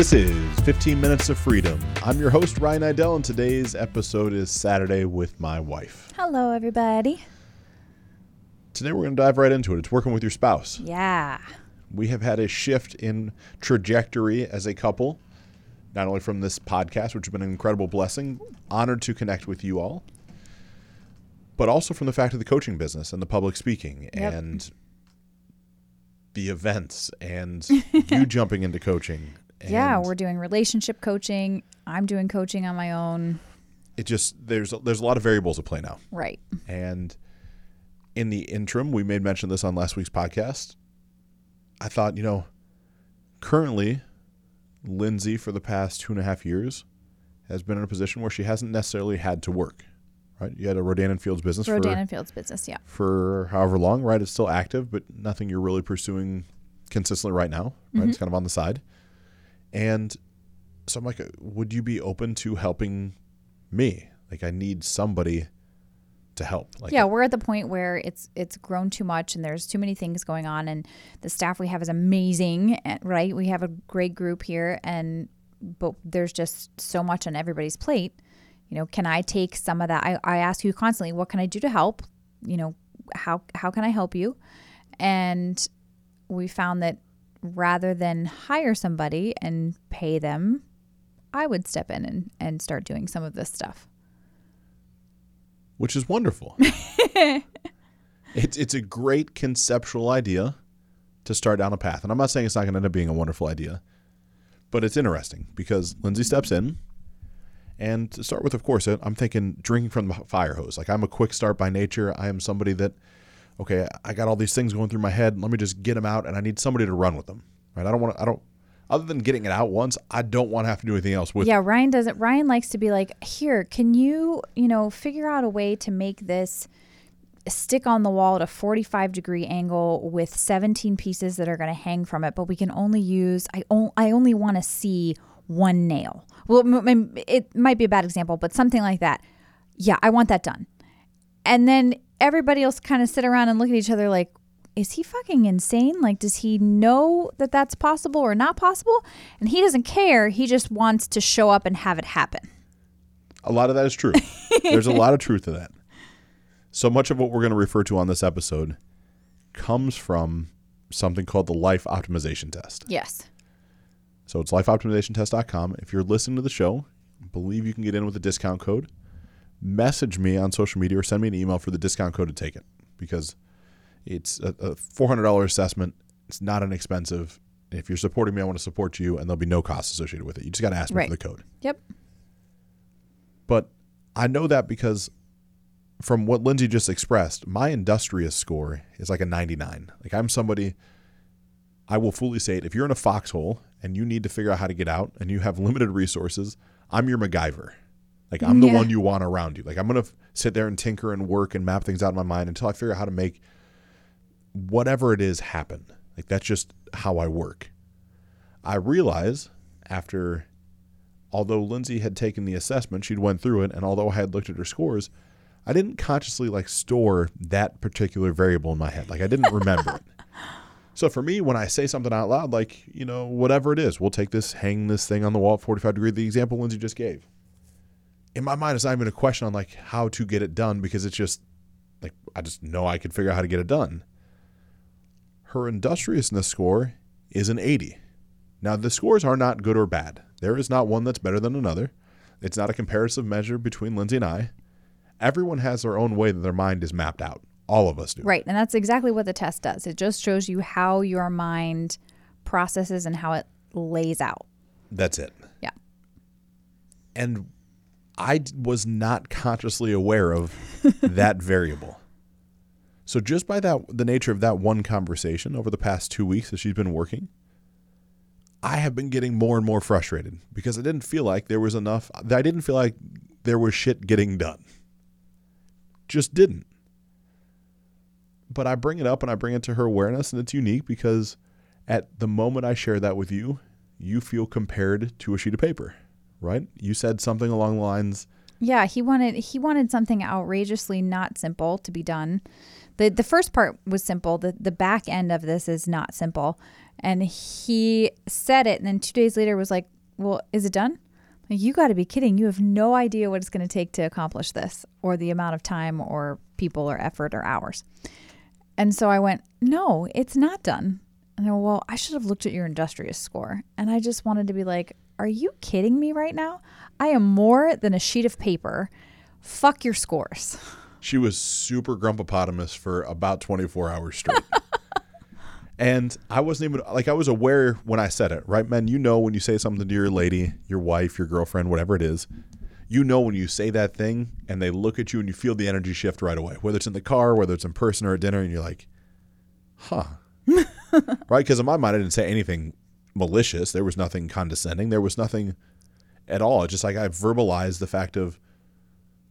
This is 15 Minutes of Freedom. I'm your host, Ryan Idell, and today's episode is Saturday with my wife. Hello, everybody. Today we're going to dive right into it. It's working with your spouse. Yeah. We have had a shift in trajectory as a couple, not only from this podcast, which has been an incredible blessing, honored to connect with you all, but also from the fact of the coaching business and the public speaking Yep. and the events and you jumping into coaching. Yeah, we're doing relationship coaching. I'm doing coaching on my own. it just there's there's a lot of variables at play now. Right. And in the interim, we made mention of this on last week's podcast. I thought, you know, currently, Lindsay, for the past two and a half years, has been in a position where she hasn't necessarily had to work. Right? You had a Rodan and Fields business Rodan for, and Fields business. Yeah. for however long, right? It's still active, but nothing you're really pursuing consistently right now, right? It's mm-hmm. kind of on the side. And so I'm like, would you be open to helping me? Like, I need somebody to help. Like, yeah, we're at the point where it's it's grown too much and there's too many things going on and the staff we have is amazing, eh, right? We have a great group here and but there's just so much on everybody's plate. You know, can I take some of that? I, I ask you constantly, what can I do to help? You know, how how can I help you? And we found that rather than hire somebody and pay them, I would step in and, and start doing some of this stuff. which is wonderful. it's it's a great conceptual idea to start down a path, and I'm not saying it's not going to end up being a wonderful idea, but it's interesting because Lindsay steps in, and to start with, of course, I'm thinking drinking from the fire hose. Like I'm a quick start by nature. I am somebody that, okay, I got all these things going through my head. Let me just get them out, and I need somebody to run with them. Right? I don't want to. I don't. Other than getting it out once, I don't want to have to do anything else with. Yeah, Ryan doesn't. Ryan likes to be like, here, can you, you know, figure out a way to make this stick on the wall at a 45 degree angle with 17 pieces that are going to hang from it, but we can only use, I, I only want to see one nail. Well, it might be a bad example, but something like that. Yeah, I want that done. And then everybody else kind of sit around and look at each other like, is he fucking insane? Like, does he know that that's possible or not possible? And he doesn't care. He just wants to show up and have it happen. A lot of that is true. There's a lot of truth to that. So much of what we're going to refer to on this episode comes from something called the life optimization test. Yes. So it's lifeoptimizationtest.com. If you're listening to the show, believe you can get in with a discount code. Message me on social media or send me an email for the discount code to take it because it's a, a $400 assessment. It's not inexpensive. If you're supporting me, I want to support you, and there'll be no cost associated with it. You just got to ask me Right. for the code. Yep. But I know that because from what Lindsay just expressed, my industrious score is like a 99. Like I'm somebody, I will fully say it. If you're in a foxhole and you need to figure out how to get out and you have limited resources, I'm your MacGyver. Like I'm the Yeah. one you want around you. Like I'm going to sit there and tinker and work and map things out in my mind until I figure out how to make whatever it is happen. Like that's just how I work. I realize after although Lindsay had taken the assessment, she'd went through it, and although I had looked at her scores, I didn't consciously like store that particular variable in my head. Like I didn't remember it. So for me, when I say something out loud, like, you know, whatever it is, we'll take this, hang this thing on the wall at 45 degree, the example Lindsay just gave. In my mind, it's not even a question on like how to get it done because it's just like I just know I could figure out how to get it done. Her industriousness score is an 80. Now, the scores are not good or bad. There is not one that's better than another. It's not a comparative measure between Lindsay and I. Everyone has their own way that their mind is mapped out. All of us do. Right. And that's exactly what the test does. It just shows you how your mind processes and how it lays out. That's it. Yeah. And I was not consciously aware of that variable. So just by that the nature of that one conversation over the past 2 weeks that she's been working, I have been getting more and more frustrated because I didn't feel like there was enough I didn't feel like there was shit getting done. Just didn't. But I bring it up and I bring it to her awareness and it's unique because at the moment I share that with you, you feel compared to a sheet of paper, right? You said something along the lines Yeah, he wanted he wanted something outrageously not simple to be done. The the first part was simple. The the back end of this is not simple. And he said it, and then two days later was like, Well, is it done? You got to be kidding. You have no idea what it's going to take to accomplish this, or the amount of time, or people, or effort, or hours. And so I went, No, it's not done. And I went, Well, I should have looked at your industrious score. And I just wanted to be like, Are you kidding me right now? I am more than a sheet of paper. Fuck your scores. She was super grumpopotamus for about 24 hours straight. and I wasn't even like I was aware when I said it, right? Men, you know when you say something to your lady, your wife, your girlfriend, whatever it is, you know when you say that thing and they look at you and you feel the energy shift right away, whether it's in the car, whether it's in person or at dinner, and you're like, huh. right? Because in my mind, I didn't say anything malicious. There was nothing condescending. There was nothing at all. It's just like I verbalized the fact of,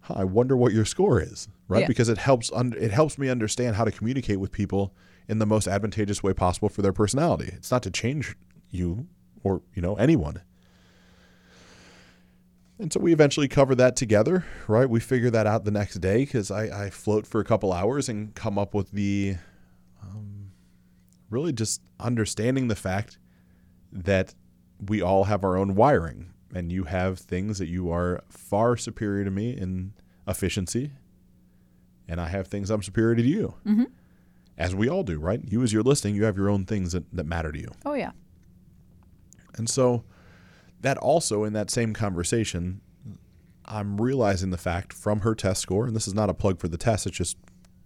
huh, I wonder what your score is, right? Yeah. Because it helps un- it helps me understand how to communicate with people in the most advantageous way possible for their personality. It's not to change you or you know anyone. And so we eventually cover that together, right? We figure that out the next day because I, I float for a couple hours and come up with the um, really just understanding the fact that we all have our own wiring and you have things that you are far superior to me in efficiency and I have things I'm superior to you. Mm-hmm. As we all do, right? You as you're listening, you have your own things that, that matter to you. Oh, yeah. And so that also in that same conversation, I'm realizing the fact from her test score, and this is not a plug for the test, it's just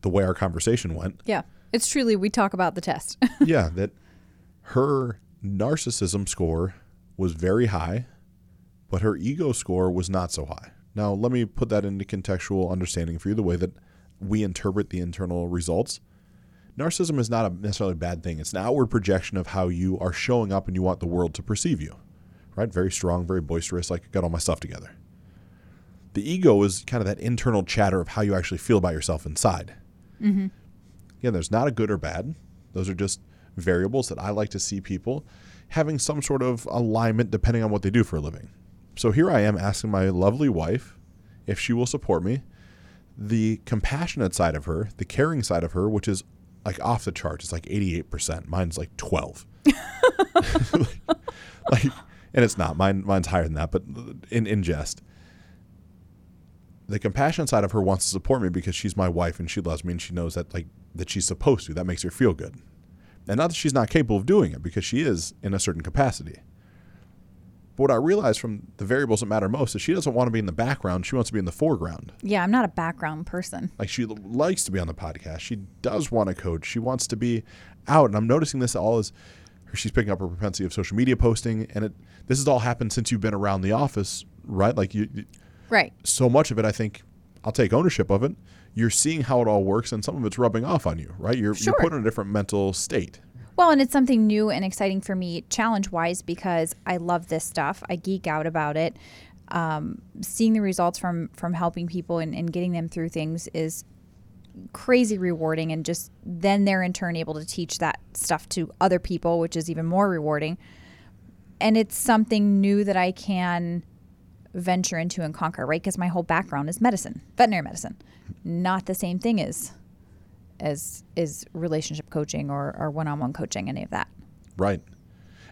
the way our conversation went. Yeah. It's truly, we talk about the test. yeah, that her narcissism score was very high, but her ego score was not so high. Now, let me put that into contextual understanding for you the way that we interpret the internal results. Narcissism is not a necessarily bad thing. It's an outward projection of how you are showing up and you want the world to perceive you. Right? Very strong, very boisterous, like I got all my stuff together. The ego is kind of that internal chatter of how you actually feel about yourself inside. mm-hmm. Again, there's not a good or bad. Those are just variables that I like to see people having some sort of alignment depending on what they do for a living. So here I am asking my lovely wife if she will support me. The compassionate side of her, the caring side of her, which is like off the charts, it's like 88%. Mine's like 12. like, like, and it's not. Mine mine's higher than that, but in in jest. The compassionate side of her wants to support me because she's my wife and she loves me and she knows that like that she's supposed to. That makes her feel good. And not that she's not capable of doing it because she is in a certain capacity. But what I realize from the variables that matter most is she doesn't want to be in the background. She wants to be in the foreground. Yeah, I'm not a background person. Like she l- likes to be on the podcast. She does want to coach. She wants to be out. And I'm noticing this all as she's picking up her propensity of social media posting. And it this has all happened since you've been around the office, right? Like you, you- Right. so much of it, I think I'll take ownership of it. You're seeing how it all works, and some of it's rubbing off on you, right? You're, Sure. you're put in a different mental state. Well, and it's something new and exciting for me, challenge wise, because I love this stuff. I geek out about it. Um, seeing the results from from helping people and, and getting them through things is crazy rewarding, and just then they're in turn able to teach that stuff to other people, which is even more rewarding. And it's something new that I can venture into and conquer, right? Because my whole background is medicine, veterinary medicine, not the same thing as as is relationship coaching or, or one-on-one coaching any of that Right.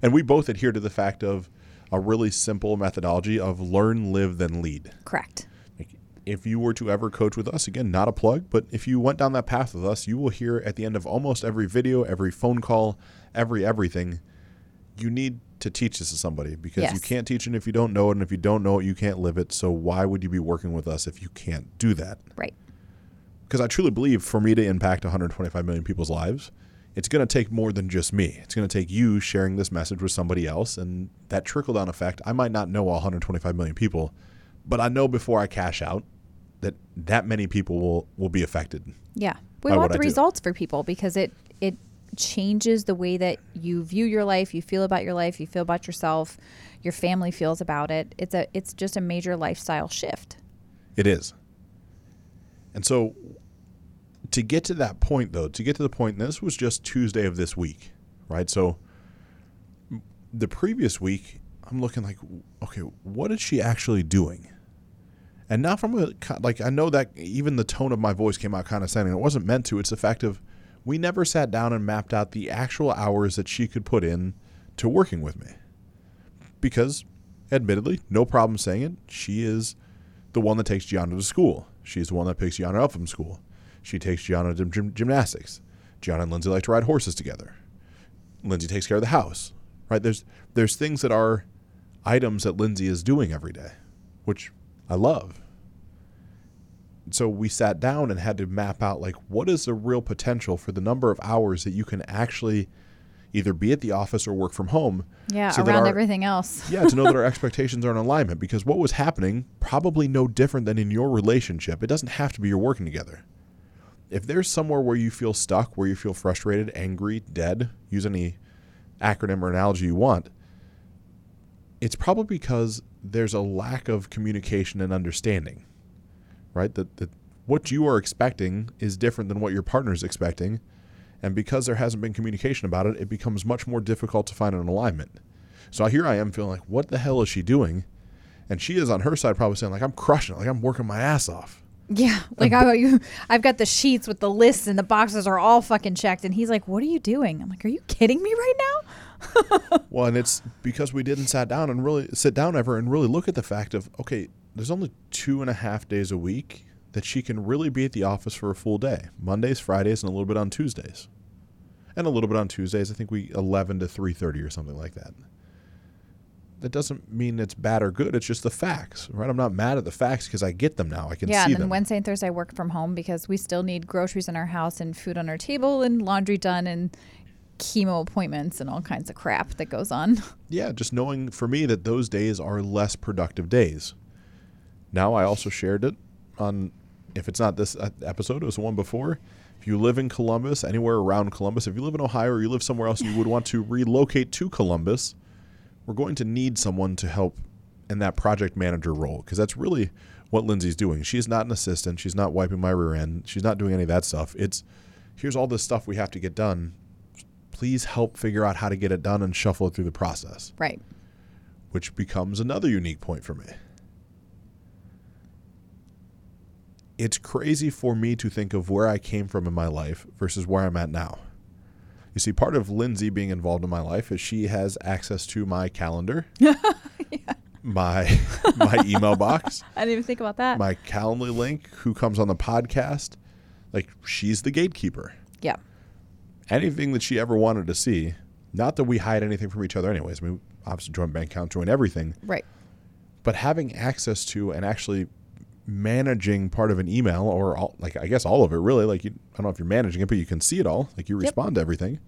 And we both adhere to the fact of a really simple methodology of learn, live, then lead. correct if you were to ever coach with us, again, not a plug, but if you went down that path with us, you will hear at the end of almost every video, every phone call, every everything, you need to teach this to somebody because you can't teach it if you don't know it. And if you don't know it, you can't live it. So why would you be working with us if you can't do that? right because I truly believe for me to impact 125 million people's lives, it's going to take more than just me. It's going to take you sharing this message with somebody else, and that trickle down effect. I might not know all 125 million people, but I know before I cash out that that many people will will be affected. yeah we want the results for people because it it changes the way that you view your life you feel about your life you feel about yourself your family feels about it it's a it's just a major lifestyle shift It is. And so to get to that point though, to get to the point, this was just Tuesday of this week, right? So the previous week, I'm looking like, okay, what is she actually doing? And not from a like I know that even the tone of my voice came out condescending. It wasn't meant to. It's the fact of we never sat down and mapped out the actual hours that she could put in to working with me. Because, admittedly, no problem saying it, she is the one that takes Gianna to school. She's the one that picks Gianna up from school. She takes Gianna to gym- gymnastics. Gianna and Lindsay like to ride horses together. Lindsay takes care of the house. Right? There's there's things that are items that Lindsay is doing every day, which I love. So we sat down and had to map out like what is the real potential for the number of hours that you can actually either be at the office or work from home. Yeah, so around our- everything else. yeah, to know that our expectations are in alignment because what was happening probably no different than in your relationship. It doesn't have to be you're working together. If there's somewhere where you feel stuck, where you feel frustrated, angry, dead, use any acronym or analogy you want, it's probably because there's a lack of communication and understanding. Right? That that what you are expecting is different than what your partner is expecting. And because there hasn't been communication about it, it becomes much more difficult to find an alignment. So here I am feeling like, what the hell is she doing? And she is on her side probably saying, like, I'm crushing it, like I'm working my ass off. Yeah, like I, you, I've got the sheets with the lists and the boxes are all fucking checked, and he's like, "What are you doing?" I'm like, "Are you kidding me right now?" Well, and it's because we didn't sat down and really sit down ever and really look at the fact of, okay, there's only two and a half days a week that she can really be at the office for a full day. Mondays, Fridays, and a little bit on Tuesdays. And a little bit on Tuesdays. I think we 11 to 3:30 or something like that. That doesn't mean it's bad or good. It's just the facts, right? I'm not mad at the facts because I get them now. I can yeah, see and then them. Wednesday and Thursday I work from home because we still need groceries in our house and food on our table and laundry done and chemo appointments and all kinds of crap that goes on. yeah, just knowing for me that those days are less productive days. Now, I also shared it on, if it's not this uh, episode, it was one before. If you live in Columbus, anywhere around Columbus, if you live in Ohio or you live somewhere else and you would want to relocate to Columbus, we're going to need someone to help in that project manager role because that's really what Lindsay's doing. She's not an assistant. She's not wiping my rear end. She's not doing any of that stuff. It's here's all this stuff we have to get done. Please help figure out how to get it done and shuffle it through the process Right. which becomes another unique point for me. It's crazy for me to think of where I came from in my life versus where I'm at now. You see, part of Lindsay being involved in my life is she has access to my calendar, my my email box, I didn't even think about that. my Calendly link, who comes on the podcast. Like she's the gatekeeper. yeah. Anything that she ever wanted to see. Not that we hide anything from each other, anyways. I mean, obviously, joint bank account, joint everything. Right. But having access to and actually managing part of an email, or all, like I guess all of it, really. Like you, I don't know if you're managing it, but you can see it all. Like you Yep. respond to everything.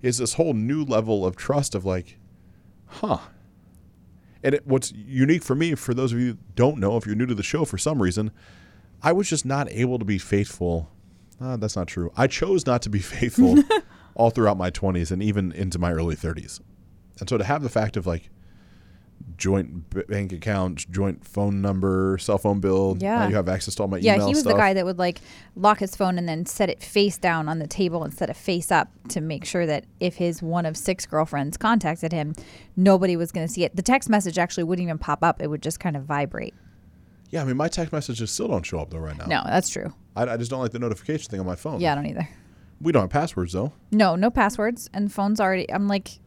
Is this whole new level of trust of like, huh? And it, what's unique for me, for those of you who don't know, if you're new to the show for some reason, I was just not able to be faithful. Uh, that's not true. I chose not to be faithful all throughout my 20s and even into my early 30s. And so to have the fact of like joint b- bank accounts, joint phone number, cell phone bill, now Yeah. you have access to all my Yeah, email he was stuff. the guy that would like lock his phone and then set it face down on the table instead of face up to make sure that if his one of six girlfriends contacted him, nobody was going to see it. The text message actually wouldn't even pop up; it would just kind of vibrate. yeah, I mean, my text messages still don't show up though right now. No, that's true. I, I just don't like the notification thing on my phone. Yeah, I don't either. We don't have passwords though. No, no passwords, and phones already. I'm like,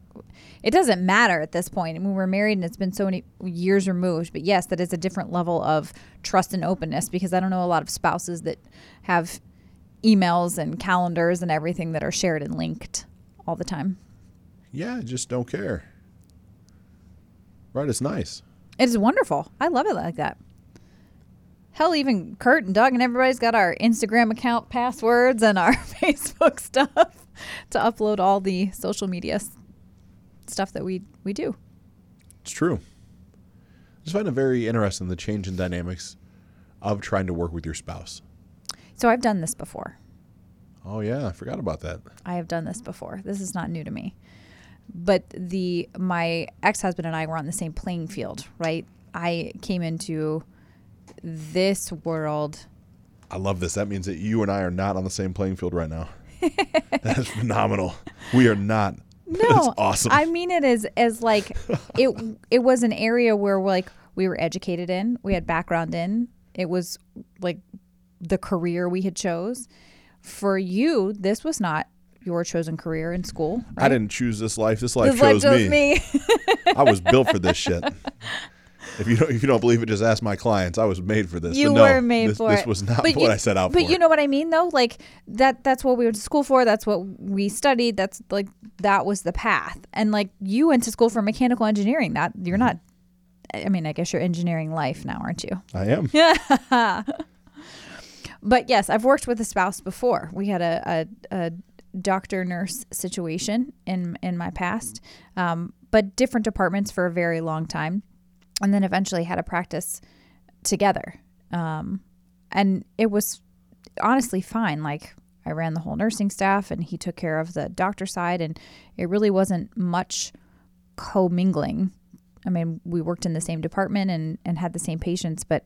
it doesn't matter at this point. I mean, we're married, and it's been so many years removed. But yes, that is a different level of trust and openness because I don't know a lot of spouses that have emails and calendars and everything that are shared and linked all the time. Yeah, I just don't care. Right, it's nice. It is wonderful. I love it like that. Hell, even Kurt and Doug and everybody's got our Instagram account passwords and our Facebook stuff to upload all the social media s- stuff that we we do. It's true. I just find it very interesting the change in dynamics of trying to work with your spouse. So I've done this before. Oh yeah, I forgot about that. I have done this before. This is not new to me. But the my ex-husband and I were on the same playing field, right? I came into this world I love this. That means that you and I are not on the same playing field right now. that is phenomenal. We are not. That's No, awesome. I mean it as as like it it was an area where we're like we were educated in, we had background in. It was like the career we had chose. for you, this was not your chosen career in school. I didn't choose this life. This life This life chose chose me. me. I was built for this shit. If you don't, if you don't believe it, just ask my clients. I was made for this. You but no, were made this, for this it. was not But what you- I set out but for. you know what I mean, though. Like that—that's what we went to school for. That's what we studied. That's like that was the path. And like you went to school for mechanical engineering. That you're not. I mean, I guess you're engineering life now, aren't you? I am. But yes, I've worked with a spouse before. We had a, a, a doctor nurse situation in in my past, um, but different departments for a very long time, and then eventually had a practice together. Um, and it was honestly fine. Like I ran the whole nursing staff, and he took care of the doctor side, and it really wasn't much commingling. I mean, we worked in the same department and and had the same patients, but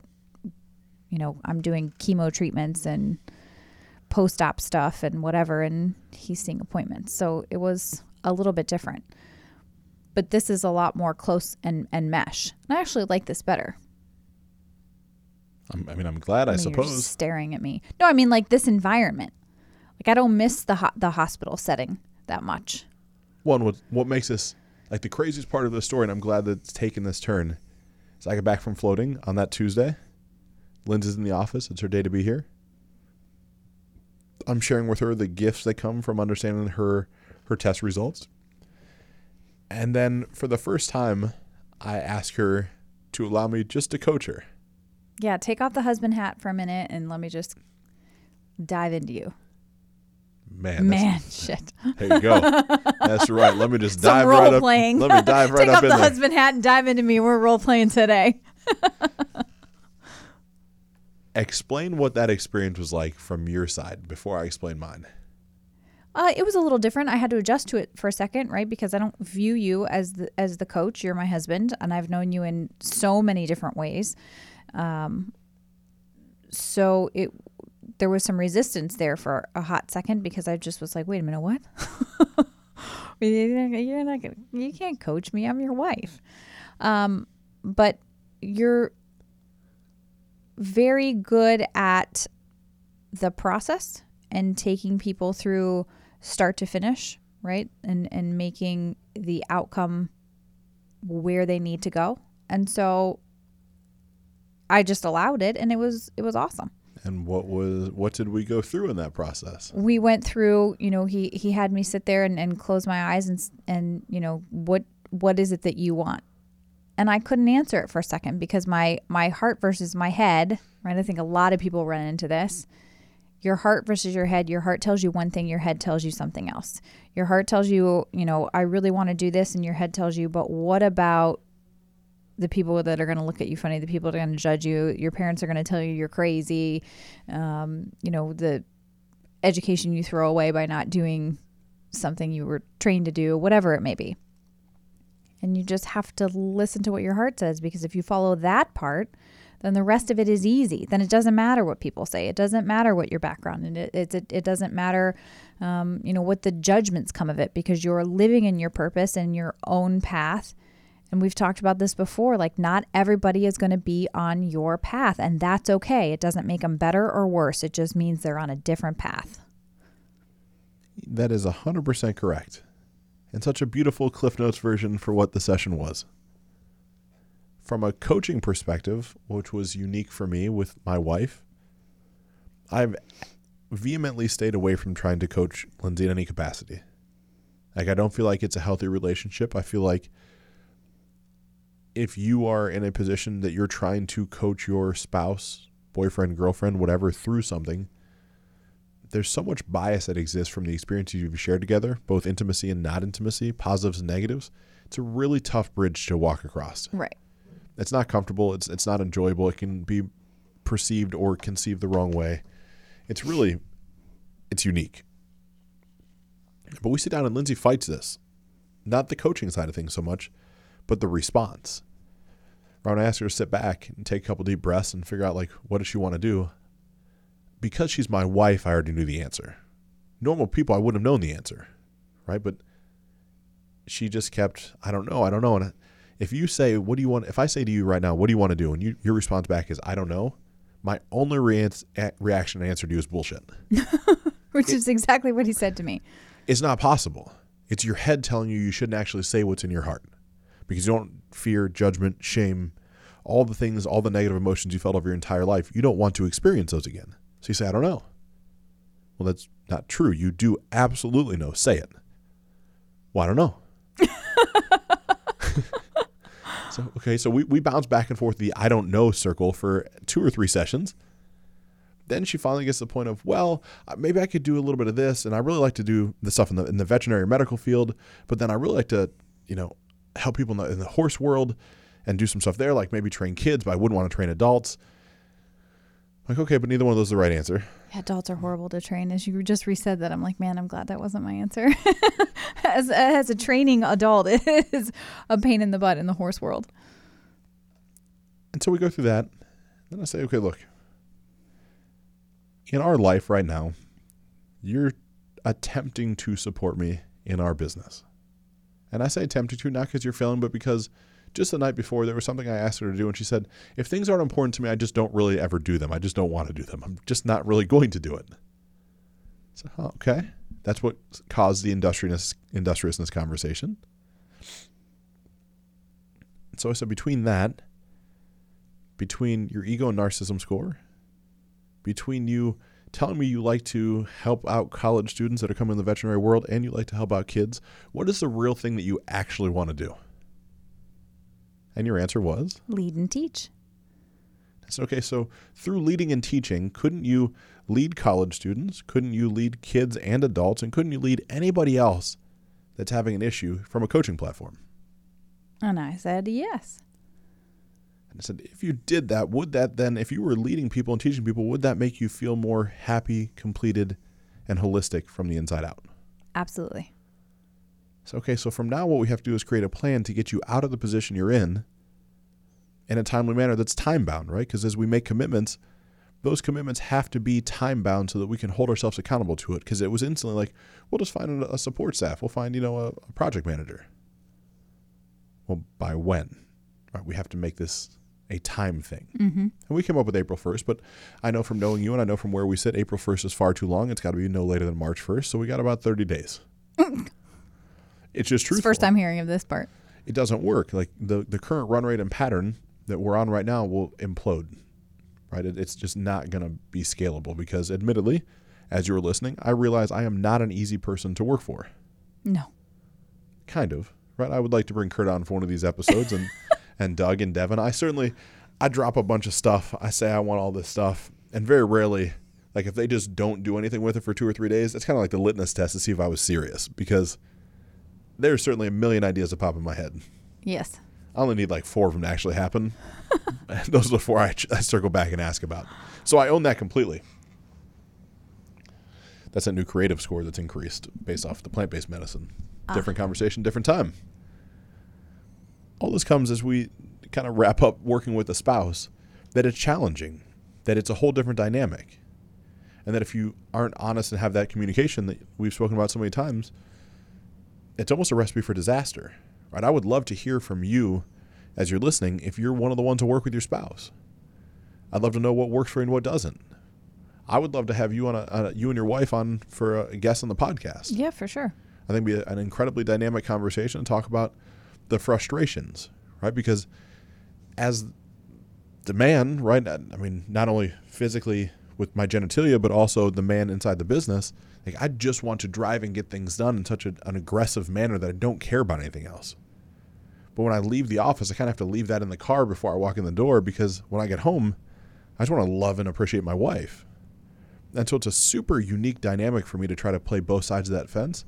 you know, I'm doing chemo treatments and post op stuff and whatever, and he's seeing appointments. So it was a little bit different. But this is a lot more close and, and mesh. And I actually like this better. I'm, I mean, I'm glad. I, mean, suppose. staring at me. No, I mean like this environment. Like I don't miss the ho- the hospital setting that much. One, what what makes this like the craziest part of the story, and I'm glad that it's taken this turn. Is I get back from floating on that Tuesday. Lindsay's in the office. It's her day to be here. I'm sharing with her the gifts that come from understanding her her test results. And then for the first time, I ask her to allow me just to coach her. Yeah, take off the husband hat for a minute and let me just dive into you. Man, Man, shit. there you go. That's right. Let me just Some dive right up. Let me dive right Take up off in the there. husband hat and dive into me. We're role playing today. Explain what that experience was like from your side before I explain mine. Uh, it was a little different. I had to adjust to it for a second, right? Because I don't view you as the as the coach. You're my husband, and I've known you in so many different ways. Um, so it there was some resistance there for a hot second because I just was like, wait a minute, what? you're not gonna, you can't coach me. I'm your wife. Um, but you're very good at the process and taking people through start to finish, right? And and making the outcome where they need to go. And so I just allowed it and it was it was awesome. And what was what did we go through in that process? We went through, you know, he he had me sit there and, and close my eyes and and you know, what what is it that you want? And I couldn't answer it for a second because my my heart versus my head, right? I think a lot of people run into this. Your heart versus your head, your heart tells you one thing, your head tells you something else. Your heart tells you, you know, I really want to do this and your head tells you, but what about the people that are going to look at you funny, the people that are going to judge you, your parents are going to tell you you're crazy, um, you know, the education you throw away by not doing something you were trained to do, whatever it may be. And you just have to listen to what your heart says because if you follow that part, then the rest of it is easy. Then it doesn't matter what people say. It doesn't matter what your background and it it, it, doesn't matter, um, you know, what the judgments come of it because you're living in your purpose and your own path. And we've talked about this before. Like, not everybody is going to be on your path, and that's okay. It doesn't make them better or worse. It just means they're on a different path. That is 100% correct. And such a beautiful Cliff Notes version for what the session was. From a coaching perspective, which was unique for me with my wife, I've vehemently stayed away from trying to coach Lindsay in any capacity. Like, I don't feel like it's a healthy relationship. I feel like if you are in a position that you're trying to coach your spouse, boyfriend, girlfriend, whatever, through something, there's so much bias that exists from the experiences you've shared together, both intimacy and not intimacy, positives and negatives. It's a really tough bridge to walk across. Right. It's not comfortable. It's it's not enjoyable. It can be perceived or conceived the wrong way. It's really it's unique. But we sit down and Lindsay fights this. Not the coaching side of things so much, but the response. When I ask her to sit back and take a couple deep breaths and figure out like what does she want to do, because she's my wife, I already knew the answer. Normal people, I wouldn't have known the answer, right? But she just kept, I don't know, I don't know. And if you say, "What do you want?" If I say to you right now, "What do you want to do?" and you, your response back is, "I don't know," my only re- reaction and answer to you is bullshit. which is exactly what he said to me. It's not possible. It's your head telling you you shouldn't actually say what's in your heart because you don't fear judgment, shame, all the things, all the negative emotions you felt over your entire life. You don't want to experience those again. So you say, I don't know. Well, that's not true. You do absolutely know. Say it. Well, I don't know. So, okay, so we, we bounce back and forth the I don't know circle for two or three sessions. Then she finally gets to the point of, well, uh, maybe I could do a little bit of this, and I really like to do the stuff in the in the veterinary medical field, but then I really like to, you know, help people in the, in the horse world and do some stuff there, like maybe train kids, but I wouldn't want to train adults. Like, okay, but neither one of those is the right answer. Yeah, adults are horrible to train. As you just resaid that, I'm like, man, I'm glad that wasn't my answer. as, as a training adult, it is a pain in the butt in the horse world. And so we go through that. Then I say, okay, look, in our life right now, you're attempting to support me in our business. And I say attempting to, not because you're failing, but because just the night before, there was something I asked her to do, and she said, If things aren't important to me, I just don't really ever do them. I just don't want to do them. I'm just not really going to do it. So, okay. That's what caused the industriousness, industriousness conversation. So I said, between that, between your ego and narcissism score, between you telling me you like to help out college students that are coming in the veterinary world and you like to help out kids, what is the real thing that you actually want to do? And your answer was? Lead and teach. Said, okay, so through leading and teaching, couldn't you lead college students? Couldn't you lead kids and adults? And couldn't you lead anybody else that's having an issue from a coaching platform? And I said, yes. And I said, if you did that, would that then, if you were leading people and teaching people, would that make you feel more happy, completed, and holistic from the inside out? Absolutely. So, okay, so from now, what we have to do is create a plan to get you out of the position you're in in a timely manner that's time bound, right? Because as we make commitments, those commitments have to be time bound so that we can hold ourselves accountable to it. Because it was instantly like, we'll just find a support staff, we'll find, you know, a, a project manager. Well, by when? Right? We have to make this a time thing. Mm-hmm. And we came up with April 1st, but I know from knowing you and I know from where we sit, April 1st is far too long. It's got to be no later than March 1st. So we got about 30 days. It's just true. First time hearing of this part. It doesn't work. Like the, the current run rate and pattern that we're on right now will implode, right? It, it's just not going to be scalable because, admittedly, as you were listening, I realize I am not an easy person to work for. No. Kind of, right? I would like to bring Kurt on for one of these episodes and, and Doug and Devin. I certainly, I drop a bunch of stuff. I say I want all this stuff. And very rarely, like if they just don't do anything with it for two or three days, it's kind of like the litmus test to see if I was serious because there's certainly a million ideas that pop in my head. Yes. I only need like four of them to actually happen. Those are the four I, I circle back and ask about. So I own that completely. That's a new creative score that's increased based off the plant based medicine. Ah. Different conversation, different time. All this comes as we kind of wrap up working with a spouse that it's challenging, that it's a whole different dynamic. And that if you aren't honest and have that communication that we've spoken about so many times, it's almost a recipe for disaster right? I would love to hear from you as you're listening if you're one of the ones to work with your spouse. I'd love to know what works for you and what doesn't. I would love to have you on a, a you and your wife on for a guest on the podcast. Yeah, for sure. I think it'd be an incredibly dynamic conversation to talk about the frustrations, right? Because as the man, right? I mean, not only physically with my genitalia, but also the man inside the business. Like I just want to drive and get things done in such a, an aggressive manner that I don't care about anything else. But when I leave the office, I kind of have to leave that in the car before I walk in the door because when I get home, I just want to love and appreciate my wife. And so it's a super unique dynamic for me to try to play both sides of that fence.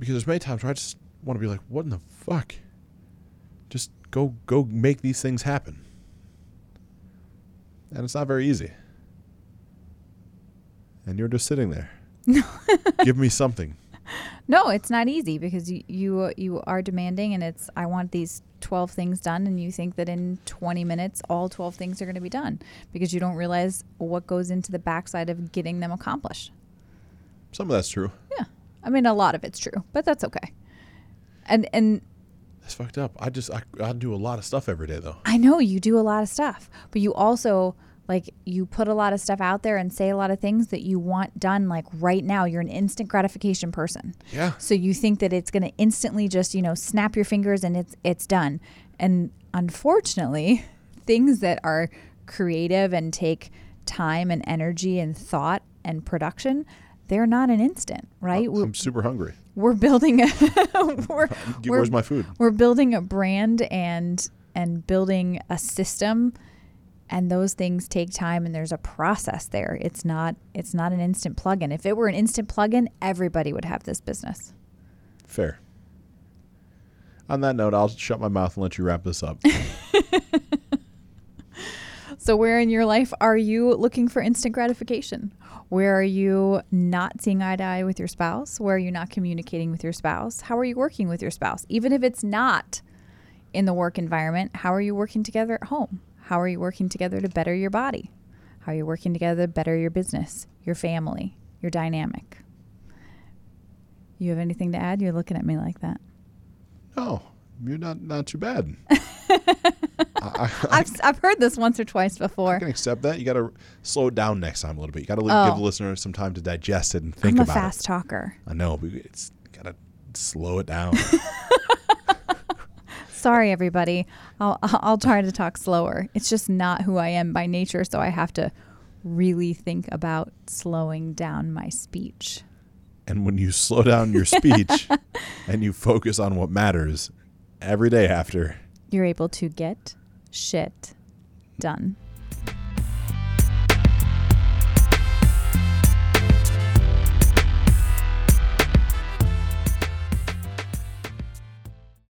Because there's many times where I just want to be like, what in the fuck? Just go go make these things happen. And it's not very easy. And you're just sitting there. Give me something. No, it's not easy because you, you you are demanding, and it's I want these twelve things done, and you think that in twenty minutes all twelve things are going to be done because you don't realize what goes into the backside of getting them accomplished. Some of that's true. Yeah, I mean a lot of it's true, but that's okay. And and That's fucked up. I just I, I do a lot of stuff every day though. I know you do a lot of stuff, but you also Like you put a lot of stuff out there and say a lot of things that you want done like right now. You're an instant gratification person. Yeah. So you think that it's going to instantly just, you know, snap your fingers and it's it's done. And unfortunately, things that are creative and take time and energy and thought and production, they're not an instant, right? Oh, I'm super hungry. we're building a we're, Dude, we're, Where's my food? we're building a brand and and building a system and those things take time and there's a process there. It's not it's not an instant plug-in. If it were an instant plug-in everybody would have this business. Fair. On that note, I'll shut my mouth and let you wrap this up. so where in your life are you looking for instant gratification? Where are you not seeing eye to eye with your spouse? Where are you not communicating with your spouse? How are you working with your spouse? Even if it's not in the work environment how are you working together at home how are you working together to better your body how are you working together to better your business your family your dynamic you have anything to add you're looking at me like that No, you're not not too bad. I, I, I've, I've heard this once or twice I before can accept that. You got to slow it down next time a little bit. You got to Oh. give the listener some time to digest it and think about it. i'm a fast talker I know, but it's got to slow it down. Sorry, everybody. I'll I'll try to talk slower. It's just not who I am by nature, so I have to really think about slowing down my speech. and when you slow down your speech and you focus on what matters every day after, You're able to get shit done.